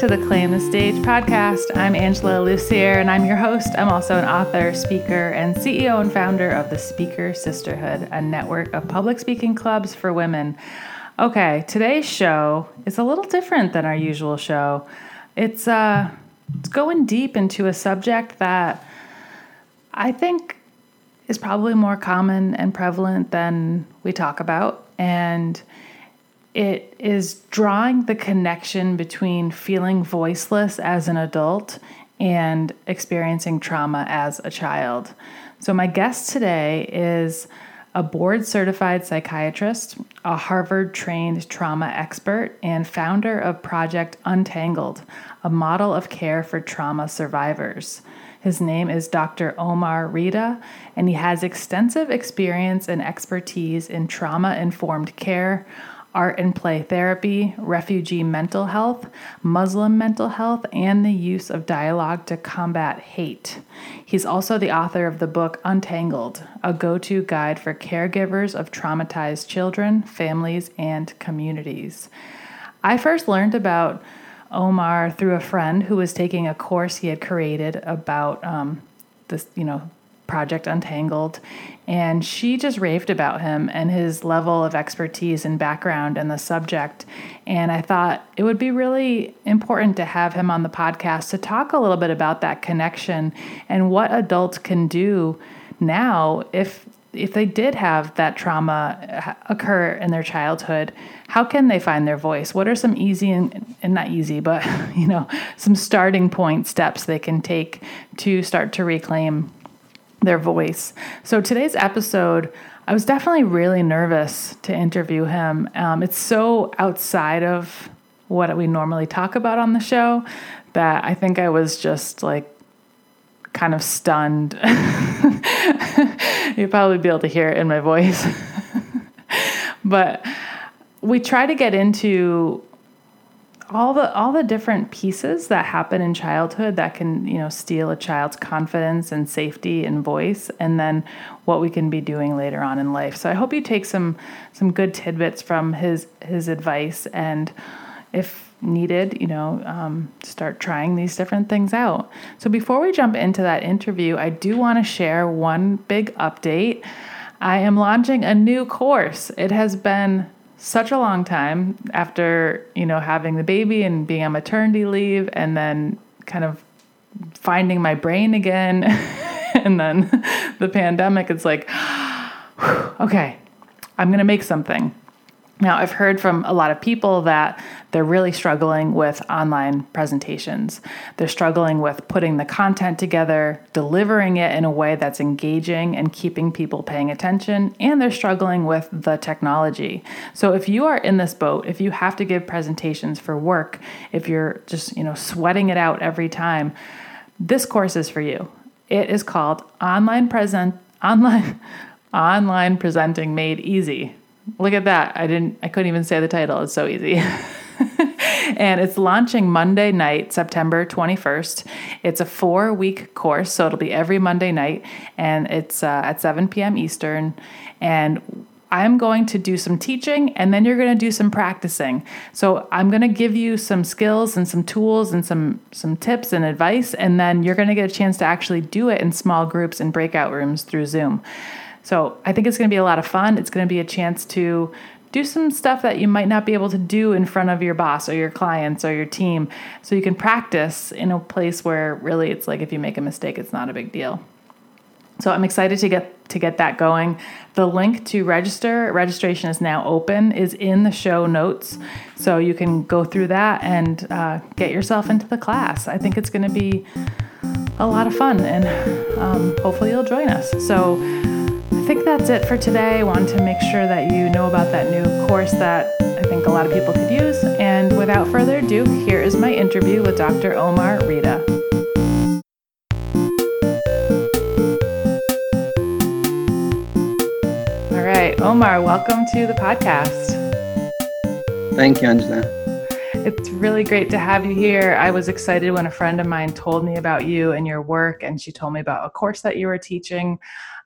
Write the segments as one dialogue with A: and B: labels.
A: to the Claim the Stage podcast. I'm Angela Lussier, and I'm your host. I'm also an author, speaker, and CEO and founder of the Speaker Sisterhood, a network of public speaking clubs for women. Okay, today's show is a little different than our usual show. It's uh, it's going deep into a subject that I think is probably more common and prevalent than we talk about, and it is drawing the connection between feeling voiceless as an adult and experiencing trauma as a child. So, my guest today is a board certified psychiatrist, a Harvard trained trauma expert, and founder of Project Untangled, a model of care for trauma survivors. His name is Dr. Omar Reda, and he has extensive experience and expertise in trauma informed care, art and play therapy, refugee mental health, Muslim mental health, and the use of dialogue to combat hate. He's also the author of the book Untangled, a go to guide for caregivers of traumatized children, families, and communities. I first learned about Omar through a friend who was taking a course he had created about um, this, you know, Project Untangled, and she just raved about him and his level of expertise and background in the subject. And I thought it would be really important to have him on the podcast to talk a little bit about that connection and what adults can do now if if they did have that trauma occur in their childhood, how can they find their voice? What are some easy and, and, not easy, but you know, some starting point steps they can take to start to reclaim their voice. So today's episode, I was definitely really nervous to interview him. Um, it's so outside of what we normally talk about on the show that I think I was just like kind of stunned. You'll probably be able to hear it in my voice. but we try to get into all the all the different pieces that happen in childhood that can you know steal a child's confidence and safety and voice and then what we can be doing later on in life. So i hope you take some some good tidbits from his his advice and if needed you know um, start trying these different things out. So before we jump into that interview i do want to share one big update. I am launching a new course. It has been such a long time after, you know, having the baby and being on maternity leave and then kind of finding my brain again and then the pandemic it's like okay, I'm going to make something. Now, I've heard from a lot of people that they're really struggling with online presentations. They're struggling with putting the content together, delivering it in a way that's engaging and keeping people paying attention, and they're struggling with the technology. So if you are in this boat, if you have to give presentations for work, if you're just, you know, sweating it out every time, this course is for you. It is called Online Present Online Online Presenting Made Easy Look at that. I didn't I couldn't even say the title. It's so easy. and it's launching Monday night, September 21st. It's a four week course, so it'll be every Monday night, and it's uh, at 7 p.m. Eastern. And I'm going to do some teaching and then you're going to do some practicing. So I'm going to give you some skills and some tools and some some tips and advice and then you're going to get a chance to actually do it in small groups and breakout rooms through Zoom. So I think it's going to be a lot of fun. It's going to be a chance to do some stuff that you might not be able to do in front of your boss or your clients or your team. So you can practice in a place where really it's like if you make a mistake, it's not a big deal. So I'm excited to get to get that going. The link to register, registration is now open, is in the show notes. So you can go through that and uh, get yourself into the class. I think it's going to be a lot of fun, and um, hopefully you'll join us. So think that's it for today. I wanted to make sure that you know about that new course that I think a lot of people could use. And without further ado, here is my interview with Dr. Omar Reda. All right, Omar, welcome to the podcast.
B: Thank you, Angela.
A: It's really great to have you here. I was excited when a friend of mine told me about you and your work, and she told me about a course that you were teaching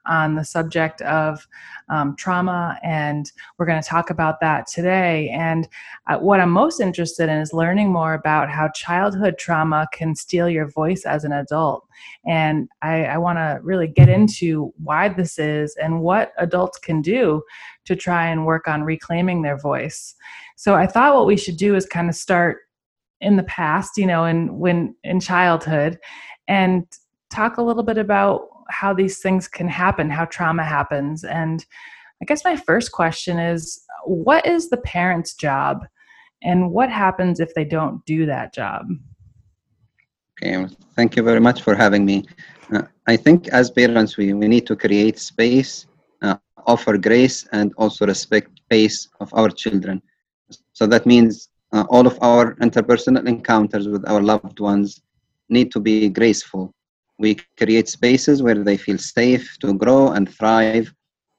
A: on the subject of um, trauma, and we're going to talk about that today. And uh, what I'm most interested in is learning more about how childhood trauma can steal your voice as an adult. And I, I want to really get into why this is and what adults can do to try and work on reclaiming their voice. So I thought what we should do is kind of start in the past, you know, in when in childhood and talk a little bit about how these things can happen, how trauma happens. And I guess my first question is what is the parent's job and what happens if they don't do that job?
B: Okay, thank you very much for having me. Uh, I think as parents, we, we need to create space, uh, offer grace, and also respect pace of our children. So that means uh, all of our interpersonal encounters with our loved ones need to be graceful we create spaces where they feel safe to grow and thrive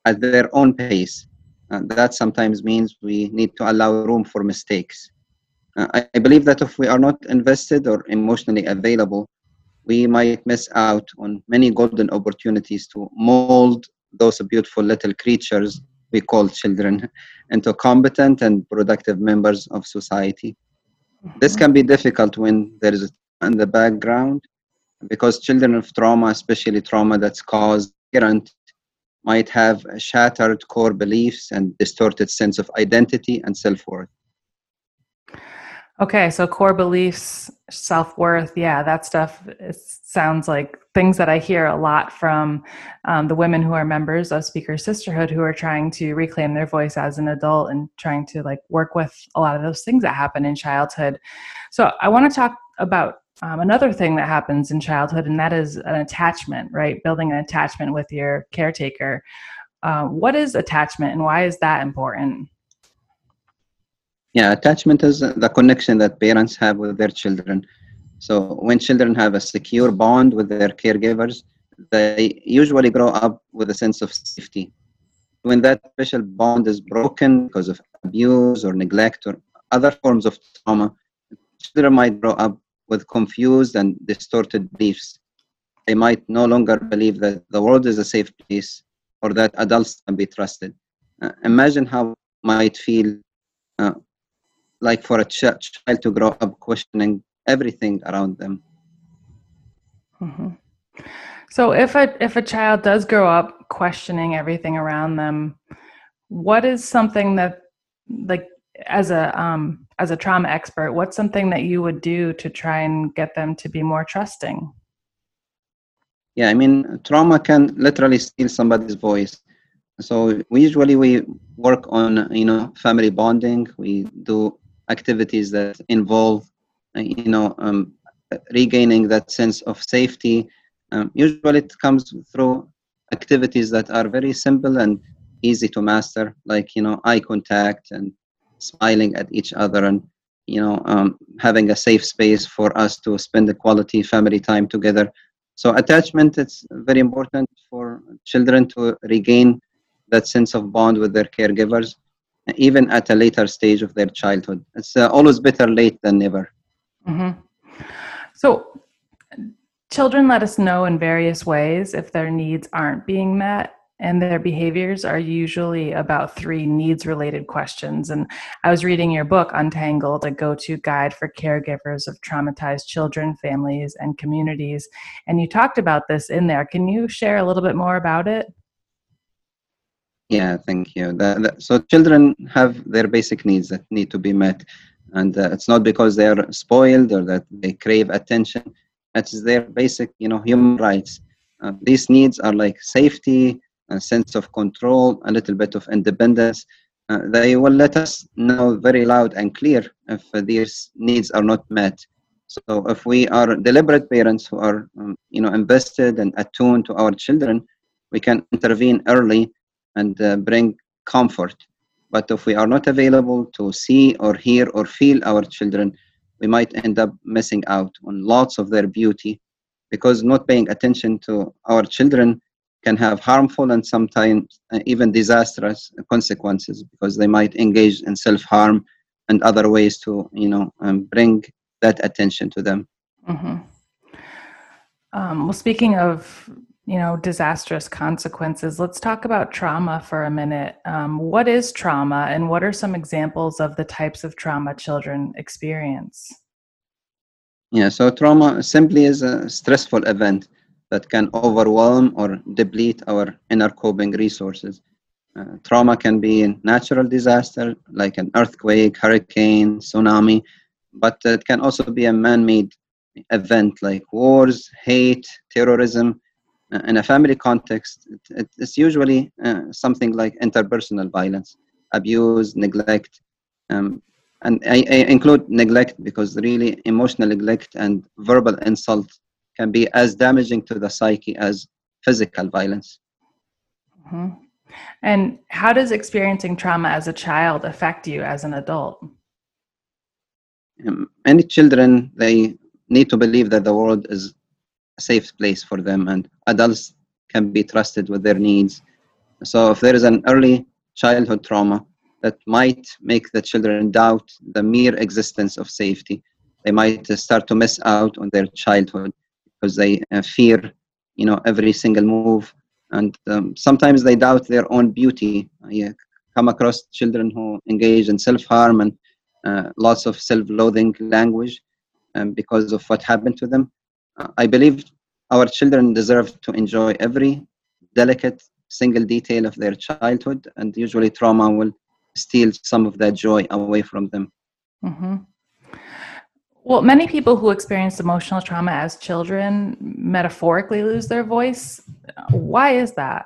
B: at their own pace. And that sometimes means we need to allow room for mistakes. Uh, I, I believe that if we are not invested or emotionally available, we might miss out on many golden opportunities to mold those beautiful little creatures we call children into competent and productive members of society. This can be difficult when there is in the background because children of trauma, especially trauma that's caused parent, might have shattered core beliefs and distorted sense of identity and self-worth.
A: Okay, so core beliefs, self worth, yeah, that stuff sounds like things that I hear a lot from um, the women who are members of Speaker Sisterhood who are trying to reclaim their voice as an adult and trying to like work with a lot of those things that happen in childhood. So I want to talk about um, another thing that happens in childhood, and that is an attachment, right? Building an attachment with your caretaker. Uh, what is attachment and why is that important?
B: Yeah, attachment is the connection that parents have with their children. So when children have a secure bond with their caregivers, they usually grow up with a sense of safety. When that special bond is broken because of abuse or neglect or other forms of trauma, children might grow up with confused and distorted beliefs. They might no longer believe that the world is a safe place or that adults can be trusted. Uh, imagine how might feel uh, like for a ch- child to grow up questioning everything around them.
A: Mm-hmm. So if a if a child does grow up questioning everything around them, what is something that like as a um, as a trauma expert, what's something that you would do to try and get them to be more trusting?
B: Yeah, I mean, trauma can literally steal somebody's voice. So we usually we work on you know family bonding. We do activities that involve you know um, regaining that sense of safety. Um, usually, it comes through activities that are very simple and easy to master, like you know eye contact and smiling at each other and you know um, having a safe space for us to spend the quality family time together. So attachment is very important for children to regain that sense of bond with their caregivers even at a later stage of their childhood. It's uh, always better late than never.
A: Mm-hmm. so children let us know in various ways if their needs aren't being met and their behaviors are usually about three needs related questions. And I was reading your book, Untangled, a go to guide for caregivers of traumatized children, families, and communities. And you talked about this in there. Can you share a little bit more about it?
B: Yeah, thank you. The, the, so, children have their basic needs that need to be met. And uh, it's not because they are spoiled or that they crave attention. It's their basic, you know, human rights. Uh, these needs are like safety, a sense of control, a little bit of independence. Uh, they will let us know very loud and clear if uh, these needs are not met. So if we are deliberate parents who are, um, you know, invested and attuned to our children, we can intervene early and uh, bring comfort. But if we are not available to see or hear or feel our children, we might end up missing out on lots of their beauty because not paying attention to our children can have harmful and sometimes uh, even disastrous consequences because they might engage in self-harm and other ways to you know um, bring that attention to them.
A: Mm-hmm. Um, well, speaking of you know disastrous consequences, let's talk about trauma for a minute. Um, what is trauma, and what are some examples of the types of trauma children experience?
B: Yeah, so trauma simply is a stressful event that can overwhelm or deplete our inner coping resources. Uh, trauma can be a natural disaster like an earthquake, hurricane, tsunami, but it can also be a man made event like wars, hate, terrorism. Uh, in a family context, it, it's usually uh, something like interpersonal violence, abuse, neglect. Um, and I, I, include neglect because really emotional neglect and verbal insult can be as damaging to the psyche as physical violence.
A: Mm-hmm. And how does experiencing trauma as a child affect you as an adult?
B: Um, many children they need to believe that the world is a safe place for them, and adults can be trusted with their needs. So, if there is an early childhood trauma that might make the children doubt the mere existence of safety, they might start to miss out on their childhood because they uh, fear, you know, every single move and um, sometimes they doubt their own beauty. I come across children who engage in self-harm and uh, lots of self-loathing language um, because of what happened to them. Uh, I believe our children deserve to enjoy every delicate single detail of their childhood, and usually trauma will steal some of that joy away from them.
A: Mm-hmm. Well, many people who experience emotional trauma as children metaphorically lose their voice. Why is that?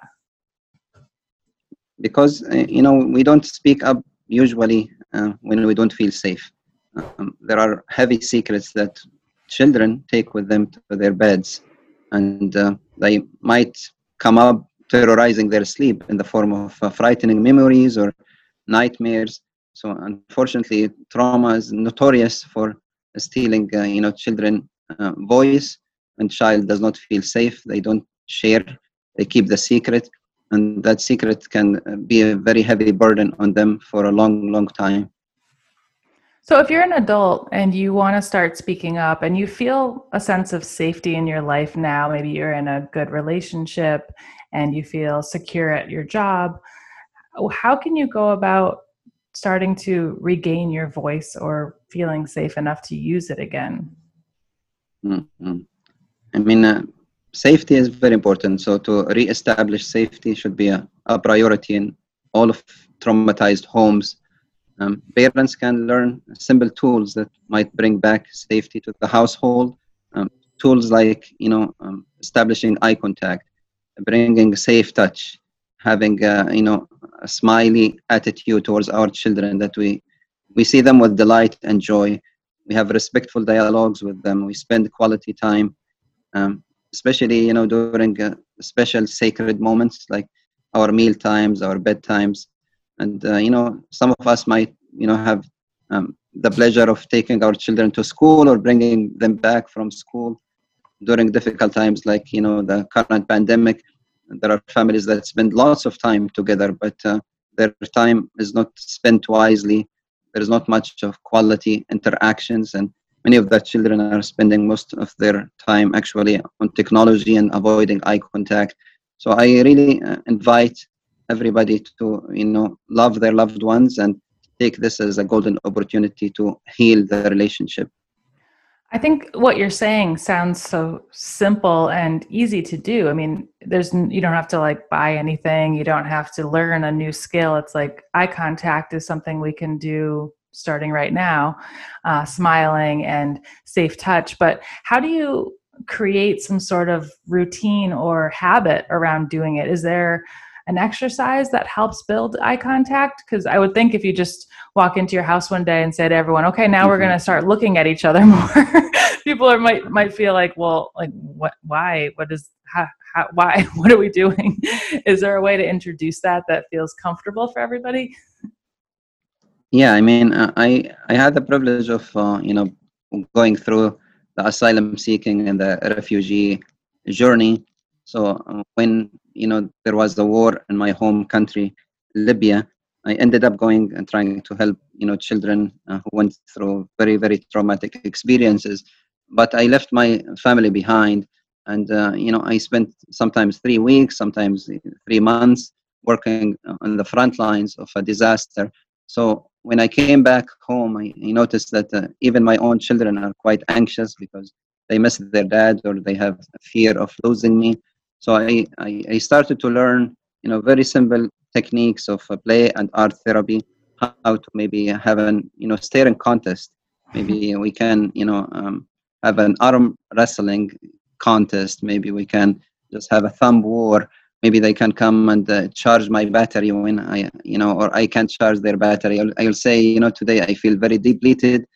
B: Because, uh, you know, we don't speak up usually uh, when we don't feel safe. Um, there are heavy secrets that children take with them to their beds, and uh, they might come up terrorizing their sleep in the form of uh, frightening memories or nightmares. So, unfortunately, trauma is notorious for stealing uh, you know children uh, voice and child does not feel safe. They don't share. They keep the secret and that secret can uh, be a very heavy burden on them for a long long time.
A: So if you're an adult and you want to start speaking up and you feel a sense of safety in your life now maybe you're in a good relationship and you feel secure at your job how can you go about starting to regain your voice or feeling safe enough to use it again?
B: Mm-hmm. I mean, uh, safety is very important. So to re-establish safety should be a, a priority in all of traumatized homes. Um, parents can learn simple tools that might bring back safety to the household. Um, tools like you know um, establishing eye contact, bringing safe touch, having a, you know a smiley attitude towards our children that we we see them with delight and joy. We have respectful dialogues with them. We spend quality time um, especially you know during uh, special sacred moments like our meal times our bedtimes. And uh, you know some of us might you know have um, the pleasure of taking our children to school or bringing them back from school during difficult times like you know the current pandemic there are families that spend lots of time together but uh, their time is not spent wisely. There is not much of quality interactions and many of the children are spending most of their time actually on technology and avoiding eye contact. So i really uh, invite everybody to you know love their loved ones and take this as a golden opportunity to heal the relationship
A: I think what you're saying sounds so simple and easy to do. I mean, there's you don't have to like buy anything, you don't have to learn a new skill. It's like eye contact is something we can do starting right now, uh, smiling and safe touch. But how do you create some sort of routine or habit around doing it? Is there an exercise that helps build eye contact? Because I would think if you just walk into your house one day and say to everyone, "Okay, now mm-hmm. we're going to start looking at each other more," people are, might might feel like, "Well, like what? Why? What is? How, how, why? What are we doing?" is there a way to introduce that that feels comfortable for everybody?
B: Yeah, I mean, uh, I I had the privilege of uh, you know going through the asylum seeking and the refugee journey. So uh, when you know there was the war in my home country, Libya, I ended up going and trying to help, you know, children uh, who went through very, very traumatic experiences. But I left my family behind, and uh, you know, I spent sometimes three weeks, sometimes three months working on the front lines of a disaster. So when I came back home, I, I noticed that uh, even my own children are quite anxious because they miss their dad or they have fear of losing me. So I, I, I started to learn, you know, very simple techniques of uh, play and art therapy, how to maybe have an, you know, staring contest. Maybe we can, you know, um, have an arm wrestling contest. Maybe we can just have a thumb war maybe they can come and uh, charge my battery when I, you know, or I can charge their battery. I'll, I'll say, you know, today I feel very depleted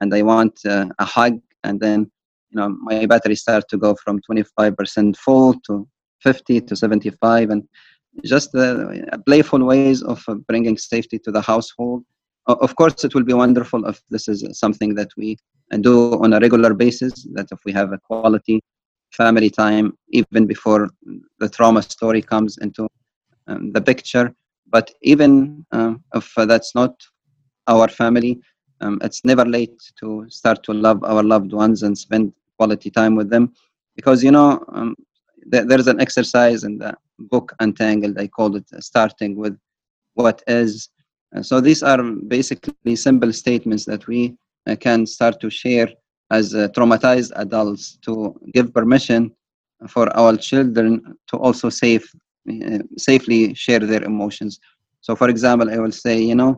B: and I want uh, a hug. And then, you know, my battery starts to go from 25% full to 50 to 75 and just the uh, playful ways of uh, bringing safety to the household. Of course, it will be wonderful if this is something that we uh, do on a regular basis, that if we have a quality family time even before the trauma story comes into um, the picture. But even um, if that's not our family, um, it's never late to start to love our loved ones and spend quality time with them. Because, you know, um, th- there's an exercise in the book Untangled, I called it starting with what is. Uh, so these are basically simple statements that we uh, can start to share as uh, traumatized adults to give permission for our children to also safe, uh, safely share their emotions. So, for example, I will say, you know,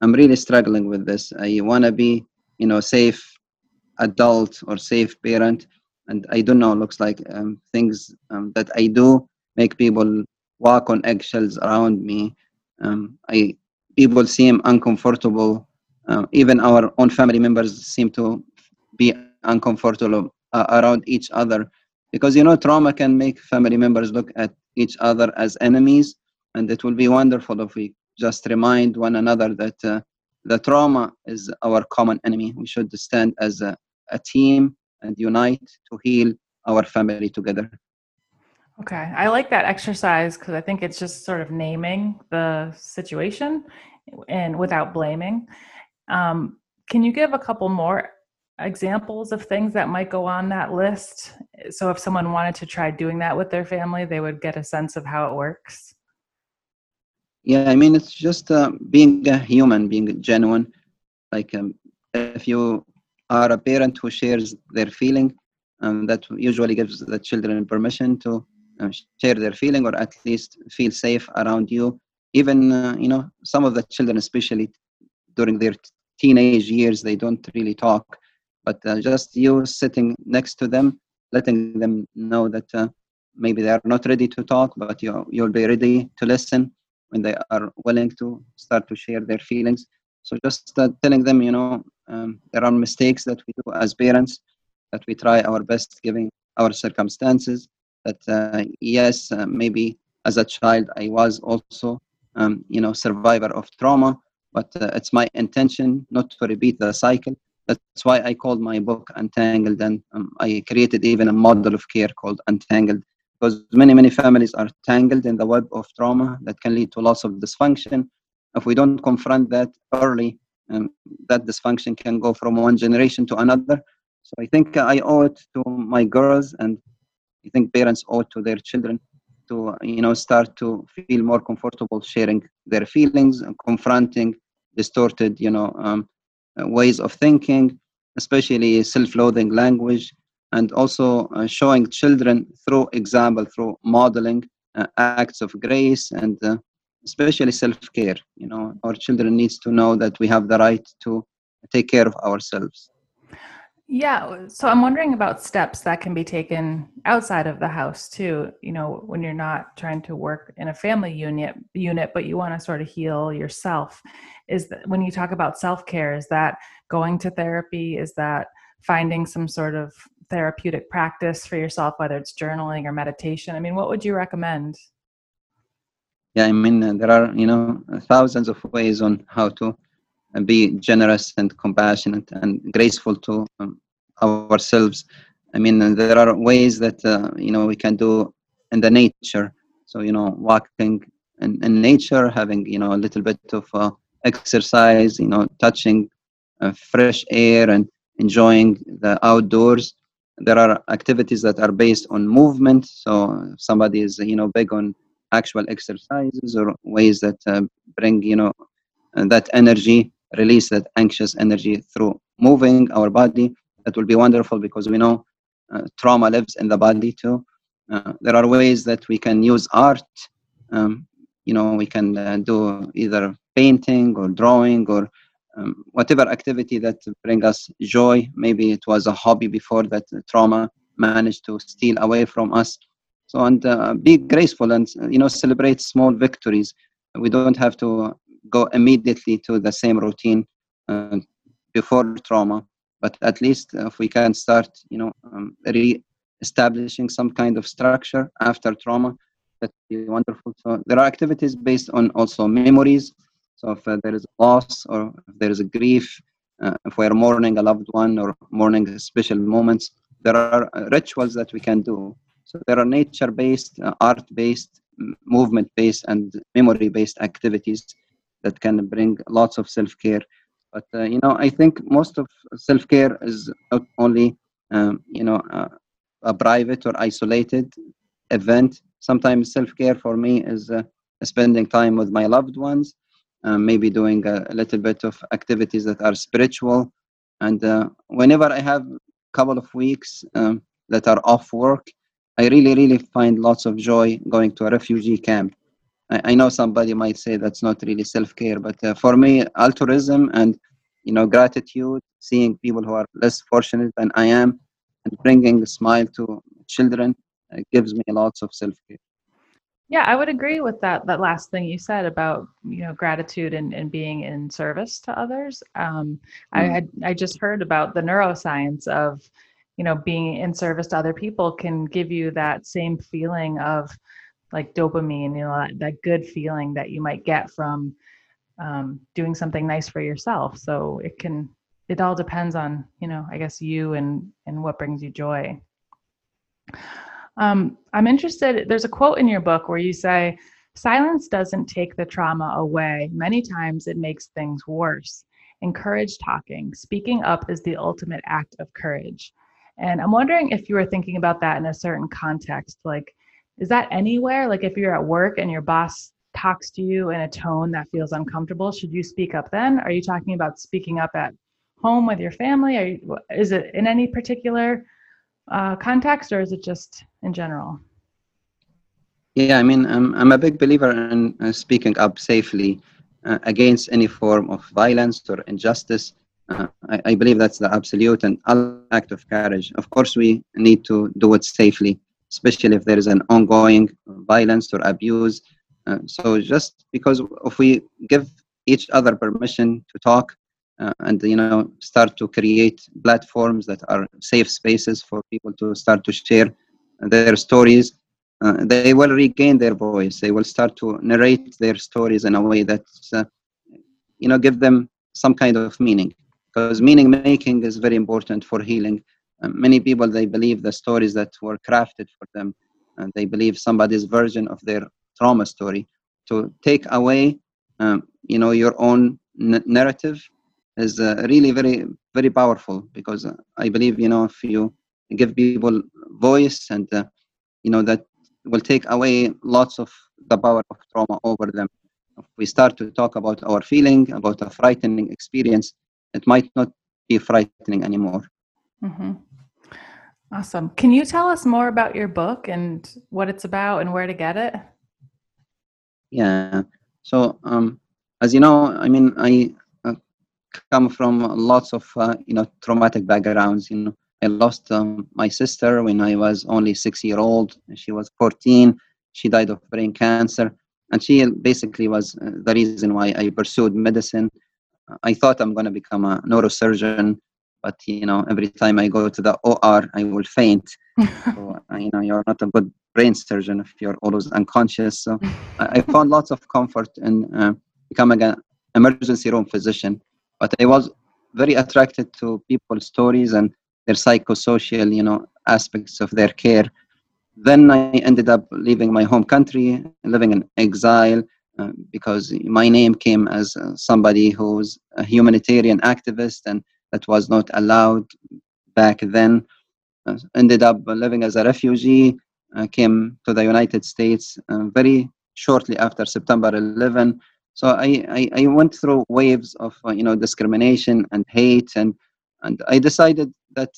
B: I'm really struggling with this. I want to be, you know, safe adult or safe parent, and I don't know. Looks like um, things um, that I do make people walk on eggshells around me. Um, I people seem uncomfortable. Uh, even our own family members seem to be uncomfortable uh, around each other because you know trauma can make family members look at each other as enemies and it will be wonderful if we just remind one another that uh, the trauma is our common enemy we should stand as a, a team and unite to heal our family together.
A: Okay i like that exercise because i think it's just sort of naming the situation and without blaming. Um, can you give a couple more examples of things that might go on that list? So if someone wanted to try doing that with their family they would get a sense of how it works.
B: Yeah i mean it's just uh, being a human being genuine. Like um, if you are a parent who shares their feeling um, that usually gives the children permission to uh, share their feeling or at least feel safe around you. Even uh, you know some of the children especially during their teenage years they don't really talk. But uh, just you sitting next to them letting them know that uh, maybe they are not ready to talk but you you'll be ready to listen when they are willing to start to share their feelings so just telling them you know um, there are mistakes that we do as parents that we try our best giving our circumstances that uh, yes uh, maybe as a child i was also um, you know survivor of trauma but uh, it's my intention not to repeat the cycle that's why I called my book Untangled, and um, I created even a model of care called Untangled, because many, many families are tangled in the web of trauma that can lead to loss of dysfunction. If we don't confront that early, um, that dysfunction can go from one generation to another. So I think I owe it to my girls, and I think parents owe it to their children to you know start to feel more comfortable sharing their feelings and confronting distorted you know um, uh, ways of thinking, especially self-loathing language, and also uh, showing children through example, through modeling uh, acts of grace and especially self-care. You know, our children needs to know that we have the right to take care of ourselves.
A: Yeah, so I'm wondering about steps that can be taken outside of the house too. You know, when you're not trying to work in a family unit unit, but you want to sort of heal yourself. Is that when you talk about self-care, is that going to therapy? Is that finding some sort of therapeutic practice for yourself, whether it's journaling or meditation? I mean, what would you recommend?
B: Yeah, I mean, uh, there are you know thousands of ways on how to and be generous and compassionate and graceful to um, ourselves. I mean, there are ways that uh, you know we can do in the nature. So you know, walking in, in nature, having you know a little bit of uh, exercise, you know, touching uh, fresh air and enjoying the outdoors. There are activities that are based on movement. So somebody is you know big on actual exercises or ways that uh, bring you know that energy, release that anxious energy through moving our body. That will be wonderful because we know uh, trauma lives in the body too. Uh, there are ways that we can use art. Um, you know, we can uh, do either painting or drawing or um, whatever activity that bring us joy. Maybe it was a hobby before that trauma managed to steal away from us. So and uh, be graceful and you know celebrate small victories. We don't have to go immediately to the same routine uh, before trauma, but at least if we can start, you know, um, re-establishing some kind of structure after trauma, that would be wonderful. So there are activities based on also memories. So if uh, there is loss or if there is a grief, uh, if we are mourning a loved one or mourning special moments, there are uh, rituals that we can do. So there are nature-based, uh, art-based, movement-based, and memory-based activities that can bring lots of self-care. But uh, you know, I think most of self-care is not only um, you know uh, a private or isolated event. Sometimes self-care for me is uh, spending time with my loved ones, uh, maybe doing a, a, little bit of activities that are spiritual. And uh, whenever I have a couple of weeks um, that are off work, I really, really find lots of joy going to a refugee camp. I, I know somebody might say that's not really self-care, but uh, for me, altruism and you know gratitude, seeing people who are less fortunate than I am, and bringing a smile to children uh, gives me lots of self-care.
A: Yeah, I would agree with that. That last thing you said about you know gratitude and, and being in service to others. Um, mm. I had I just heard about the neuroscience of you know being in service to other people can give you that same feeling of like dopamine, you know, that, that good feeling that you might get from um, doing something nice for yourself. So it can, it all depends on, you know, I guess you and and what brings you joy. Um, I'm interested. There's a quote in your book where you say, "Silence doesn't take the trauma away. Many times it makes things worse." Encourage talking. Speaking up is the ultimate act of courage. And I'm wondering if you were thinking about that in a certain context, like is that anywhere? Like if you're at work and your boss talks to you in a tone that feels uncomfortable, should you speak up then? Are you talking about speaking up at home with your family? Are you, is it in any particular uh, context or is it just in general?
B: Yeah, I mean, I'm, I'm a big believer in uh, speaking up safely uh, against any form of violence or injustice. Uh, I, I, believe that's the absolute and act of courage. Of course, we need to do it safely especially if there is an ongoing violence or abuse. Uh, so just because if we give each other permission to talk uh, and you know start to create platforms that are safe spaces for people to start to share their stories, uh, they will regain their voice. They will start to narrate their stories in a way that uh, you know give them some kind of meaning because meaning making is very important for healing. Many people they believe the stories that were crafted for them and they believe somebody's version of their trauma story. To take away um, you know your own n- narrative is uh, really very very powerful because uh, i believe you know if you give people voice and uh, you know that will take away lots of the power of trauma over them. If we start to talk about our feeling about a frightening experience it might not be frightening anymore
A: mm-hmm. Awesome. Can you tell us more about your book and what it's about and where to get it?
B: Yeah. So, um, as you know, I mean, I uh, come from lots of uh, you know traumatic backgrounds. You know, I lost um, my sister when I was only six year old. She was 14. She died of brain cancer, and she basically was uh, the reason why I pursued medicine. I thought I'm going to become a neurosurgeon but you know every time i go to the or i will faint. So uh, you know you're not a good brain surgeon if you're always unconscious. So i found lots of comfort in uh, becoming an emergency room physician but i was very attracted to people's stories and their psychosocial you know aspects of their care. Then I ended up leaving my home country, living in exile, uh, because my name came as uh, somebody who's a humanitarian activist, and that was not allowed back then. Uh, ended up living as a refugee, uh, came to the United States uh, very shortly after September 11. So I, I, I went through waves of you know discrimination and hate, and and I decided that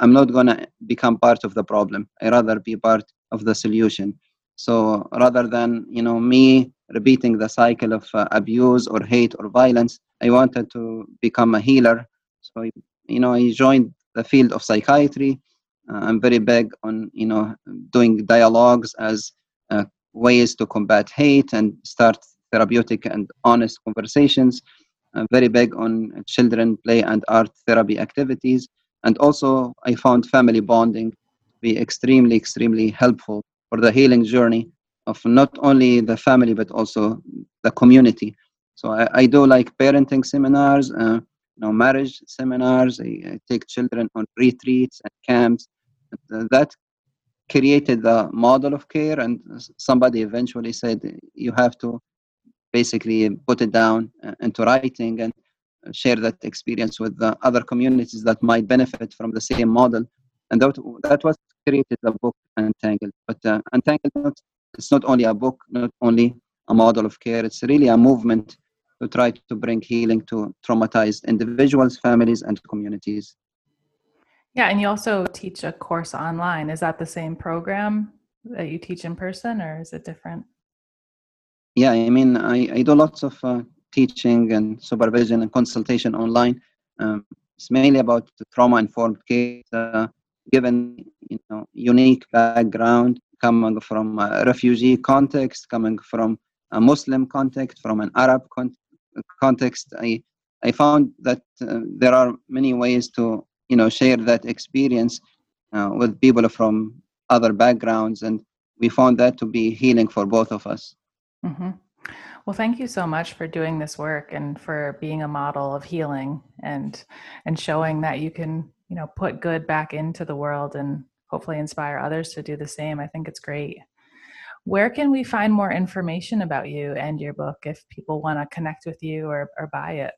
B: I'm not gonna become part of the problem. I rather be part of the solution. So rather than you know me repeating the cycle of uh, abuse or hate or violence, I wanted to become a healer. So you know I joined the field of psychiatry. Uh, I'm very big on you know doing dialogues as uh, ways to combat hate and start therapeutic and honest conversations. I'm very big on children play and art therapy activities. And also, I found family bonding to be extremely, extremely helpful for the healing journey of not only the family but also the community. So I, I do like parenting seminars, uh, you know, marriage seminars. I, I, take children on retreats and camps. That created the model of care, and somebody eventually said you have to basically put it down uh, into writing and share that experience with the other communities that might benefit from the same model. And that, that was created the book Untangled. But uh, Untangled, not, it's not only a book, not only a model of care, it's really a movement to try to bring healing to traumatized individuals, families, and communities.
A: Yeah, and you also teach a course online. Is that the same program that you teach in person, or is it different?
B: Yeah, I mean, I, I do lots of uh, teaching and supervision and consultation online. Um, it's mainly about trauma-informed care, uh, given you know unique background, coming from a refugee context, coming from a Muslim context, from an Arab con- context. I I found that uh, there are many ways to you know share that experience uh, with people from other backgrounds, and we found that to be healing for both of us.
A: Mm-hmm. Well, thank you so much for doing this work and for being a model of healing and and showing that you can, you know, put good back into the world and hopefully inspire others to do the same. I think it's great. Where can we find more information about you and your book if people want to connect with you or, or buy it?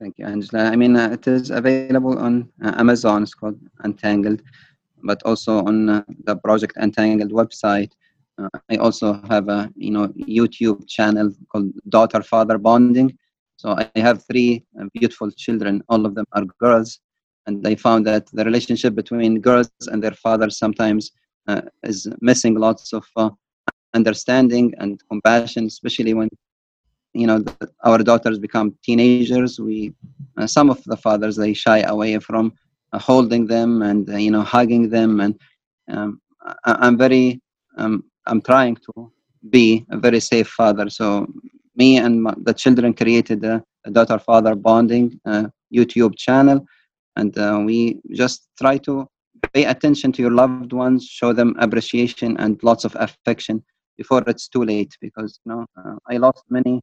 B: Thank you, Angela. I mean, uh, it is available on uh, Amazon. It's called Untangled, but also on uh, the Project Untangled website. Uh, I also have a you know YouTube channel called Daughter Father Bonding. So I have three uh, beautiful children. All of them are girls, and I found that the relationship between girls and their fathers sometimes uh, is missing lots of uh, understanding and compassion, especially when you know the, our daughters become teenagers. We uh, some of the fathers they shy away from uh, holding them and you know hugging them, and um, I, am very um, I'm trying to be a very safe father. So me and my, the children created a, a daughter father bonding uh, YouTube channel, and uh, we just try to pay attention to your loved ones, show them appreciation and lots of affection before it's too late. Because you know uh, I lost many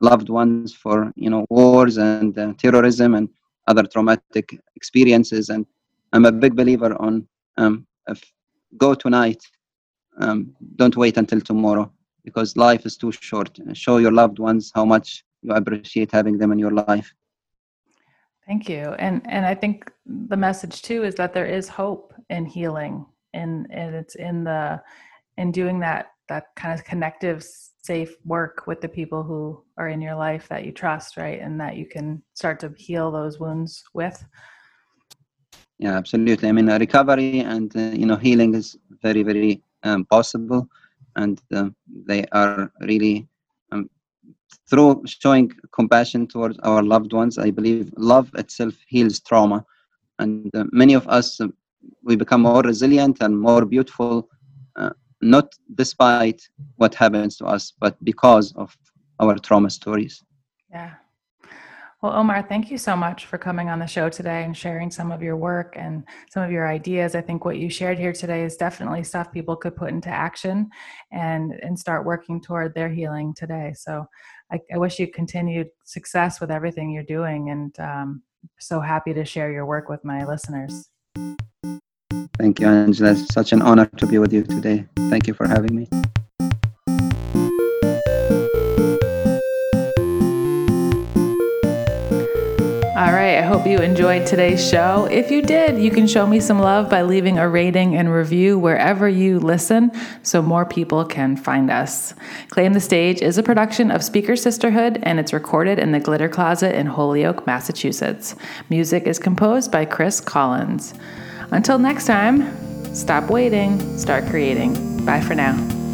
B: loved ones for you know wars and uh, terrorism and other traumatic experiences, and I'm a big believer on um, go tonight um, don't wait until tomorrow because life is too short. Show your loved ones how much you appreciate having them in your life.
A: Thank you. And and I think the message too is that there is hope in healing and and it's in the in doing that that kind of connective safe work with the people who are in your life that you trust, right? And that you can start to heal those wounds with.
B: Yeah, absolutely. I mean, recovery and uh, you know healing is very very um, possible, and uh, they are really um, through showing compassion towards our loved ones. I believe love itself heals trauma, and uh, many of us uh, we become more resilient and more beautiful, uh, not despite what happens to us, but because of our trauma stories.
A: Yeah. Well, Omar, thank you so much for coming on the show today and sharing some of your work and some of your ideas. I think what you shared here today is definitely stuff people could put into action and and start working toward their healing today. So, I, I wish you continued success with everything you're doing, and um, so happy to share your work with my listeners.
B: Thank you, Angela. It's such an honor to be with you today. Thank you for having me.
A: All right, I hope you enjoyed today's show. If you did, you can show me some love by leaving a rating and review wherever you listen so more people can find us. Claim the Stage is a production of Speaker Sisterhood and it's recorded in the Glitter Closet in Holyoke, Massachusetts. Music is composed by Chris Collins. Until next time, stop waiting, start creating. Bye for now.